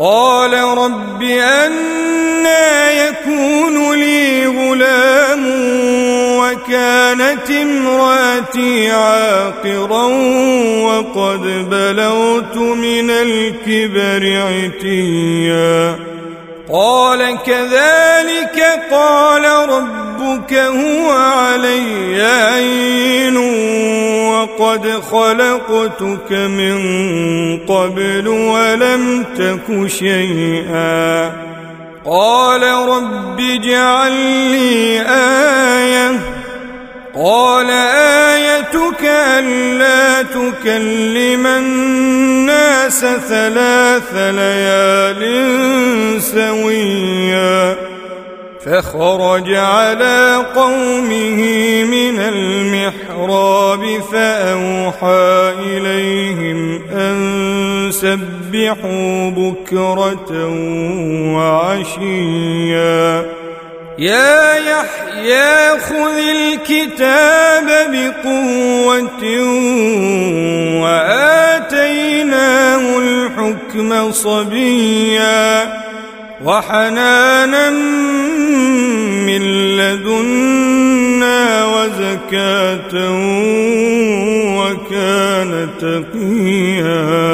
قال رب أنا يكون لي غلام وكانت امرأتي عاقرا وقد بلغت من الكبر عتيا. قال كذلك قال ربك هو علي عين وقد خلقتك من قبل ولم تك شيئا. قال رب اجعل لي آية. قال آيتك ألا تكلم الناس ثلاث ليال سويا. فخرج على قومه من المحراب فأوحى إليهم أن سبحوا بكرة وعشيا. يا يحيى خذ الكتاب بقوة وآتيناه الحكم صبيا وحنانا من لدنا وزكاة وكان تقيا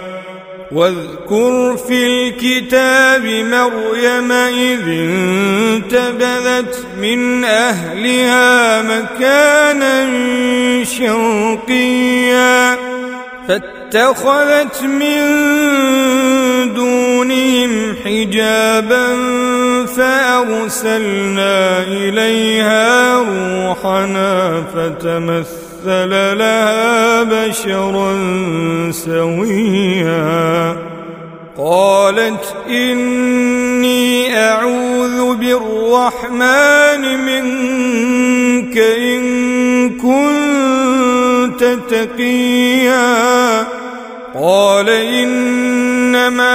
واذكر في الكتاب مريم إذ انتبذت من أهلها مكانا شرقيا فاتخذت من دونهم حجابا فأرسلنا إليها روحنا فتمثل لها بشرا سويا. قالت إني أعوذ بالرحمن منك إن كنت تقيا. قال إنما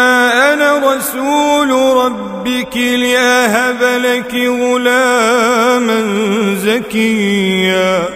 أنا رسول ربك لأهب لك غلاما زكيا.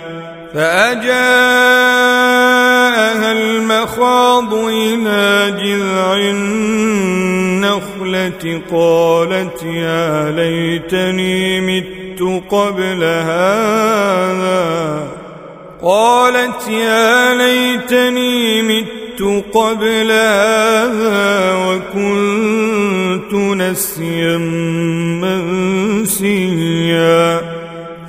فأجاءها المخاض إلى جذع النخلة قالت يا ليتني مت قبل هذا. قالت يا ليتني مت قبل هذا وكنت نسيا منسيا.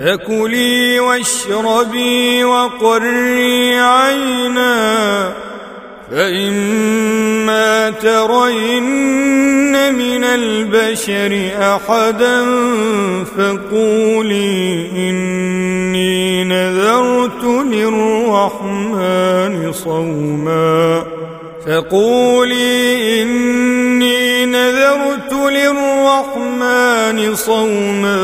فكلي واشربي وقري عينا فإما ترين من البشر أحدا فقولي إني نذرت للرحمن صوما. فقولي إني نذرت للرحمن صوما.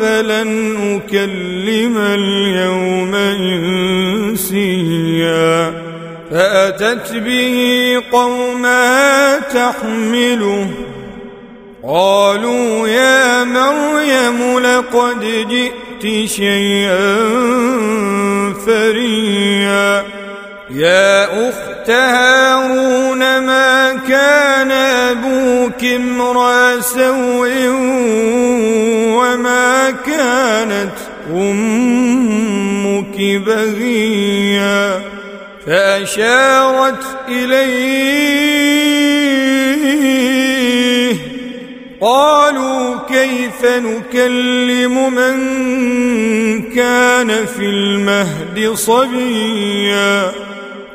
فلن أكلم اليوم إنسيا فأتت به قوما تحمله قالوا يا مريم لقد جئت شيئا فريا يا أخت هارون ما كان أبوك امرأ سوء كانت أمك بغيا فأشارت إليه. قالوا كيف نكلم من كان في المهد صبيا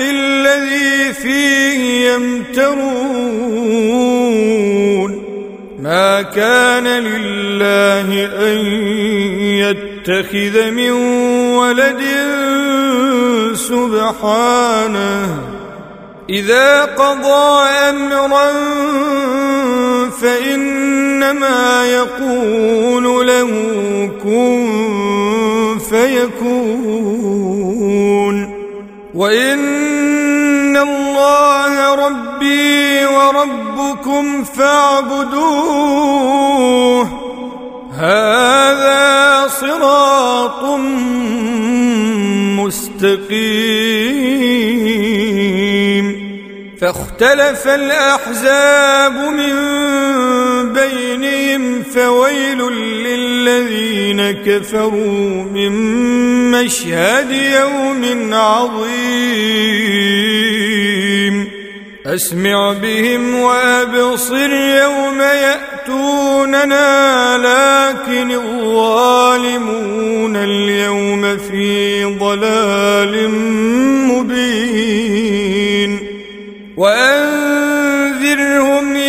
الذي فيه يمترون. ما كان لله أن يتخذ من ولد سبحانه. إذا قضى أمرا فإنما يقول له كن فيكون. وإن الله ربي وربكم فاعبدوه هذا صراط مستقيم فاختلف الأحزاب من فويل للذين كفروا من مشهد يوم عظيم. أسمع بهم وأبصر يوم يأتوننا لكن الظالمون اليوم في ضلال مبين. وأنذرهم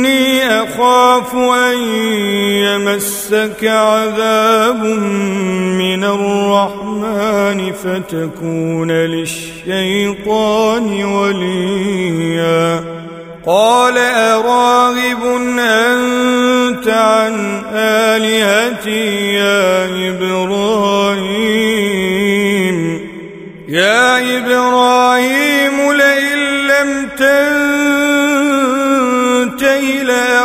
إني أخاف أن يمسك عذاب من الرحمن فتكون للشيطان وليا. قال أراغب أنت عن آلهتي يا إبراهيم؟ يا إبراهيم لئن لم تنته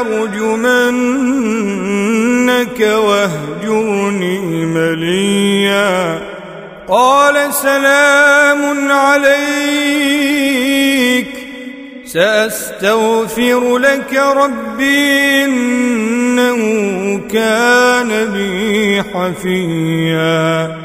لأرجمنك واهجرني مليا. قال سلام عليك. سأستغفر لك ربي إنه كان بي حفيا.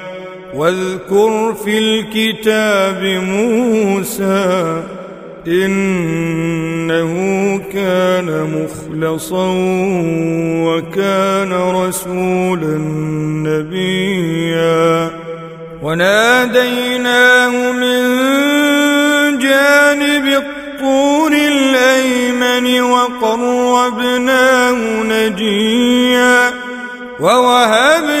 واذكر في الكتاب موسى إنه كان مخلصا وكان رسولا نبيا. وناديناه من جانب الطور الأيمن وقربناه نجيا. ووهبنا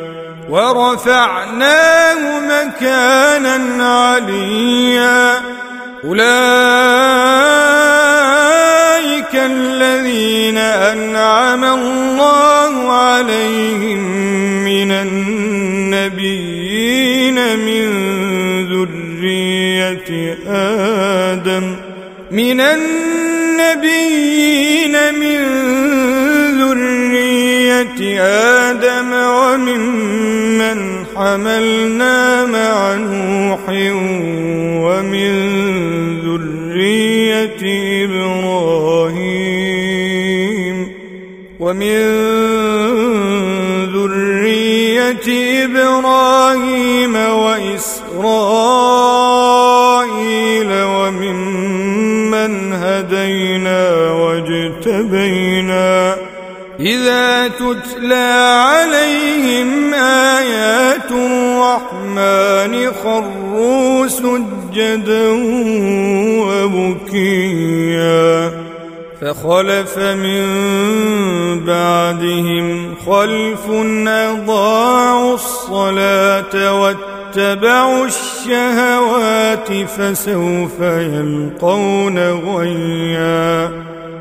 ورفعناه مكانا عليا. أولئك الذين أنعم الله عليهم من النبيين من ذرية آدم. من النبيين من ذرية آدم وممن حملنا مع نوح ومن ذرية إبراهيم ومن ذرية إبراهيم وإسرائيل إذا تتلى عليهم آيات الرحمن خروا سجدا وبكيا فخلف من بعدهم خلف أضاعوا الصلاة واتبعوا الشهوات فسوف يلقون غيا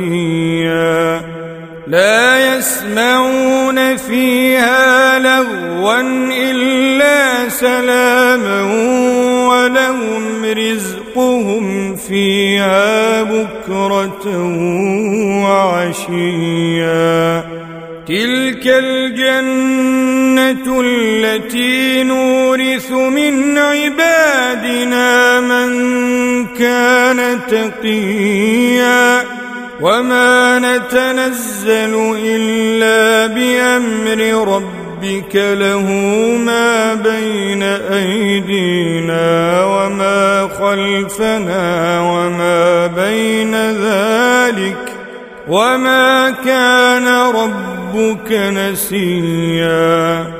مأتيا لا يسمعون فيها لغوا إلا سلاما ولهم رزقهم فيها بكرة وعشيا تلك الجنة التي نورث من عبادنا من كان تقيا وما نتنزل إلا بأمر ربك له ما بين أيدينا وما خلفنا وما بين ذلك وما كان ربك نسيا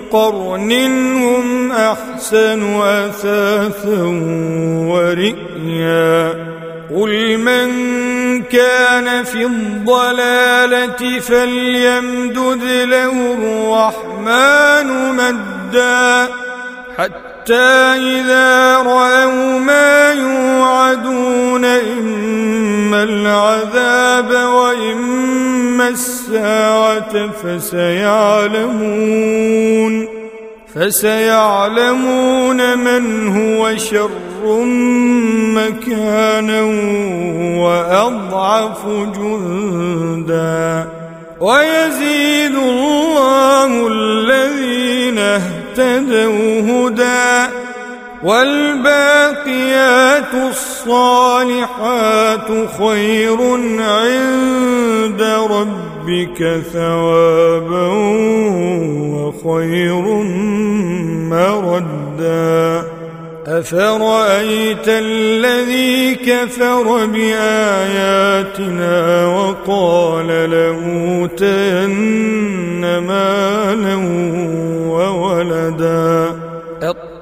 قرن هم أحسن أثاثا ورئيا. قل من كان في الضلالة فليمدد له الرحمن مدا. حتى إذا رأوا ما يوعدون إما العذاب وإما الساعة فسيعلمون فسيعلمون من هو شر مكانا وأضعف جندا ويزيد الله الذين اهتدوا هدى والباقيات الصالحات خير عند ربك ثوابا وخير مردا. افرايت الذي كفر باياتنا وقال لاوتين مالا وولدا؟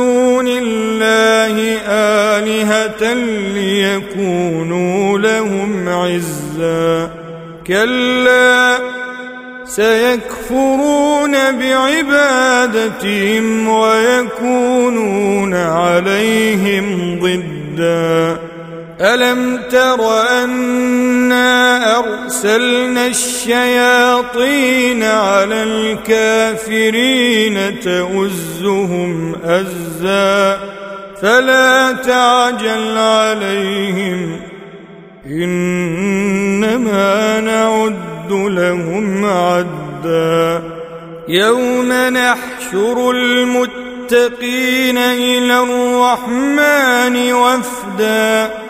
دون الله آلهة ليكونوا لهم عزا. كلا سيكفرون بعبادتهم ويكونون عليهم ضدًا. ألم تر أنا أرسلنا الشياطين على الكافرين تؤزهم أزا. فلا تعجل عليهم إنما نعد لهم عدا. يوم نحشر المتقين إلى الرحمن وفداً.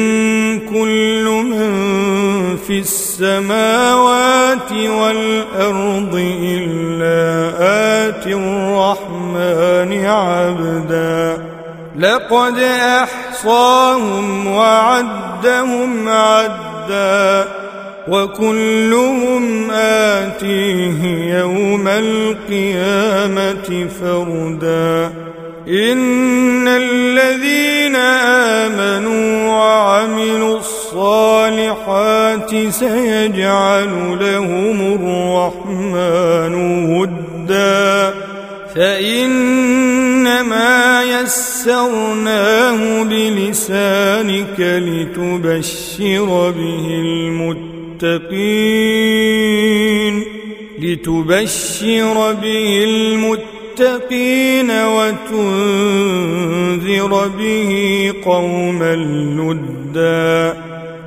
السماوات والأرض إلا آتي الرحمن عبدا. لقد أحصاهم وعدهم عدا وكلهم آتيه يوم القيامة فردا. إن الذين آمنوا الصالحات سيجعل لهم الرحمن ودا. فإنما يسرناه بلسانك لتبشر به المتقين. لتبشر به المتقين المتقين وتنذر به قوما لدا.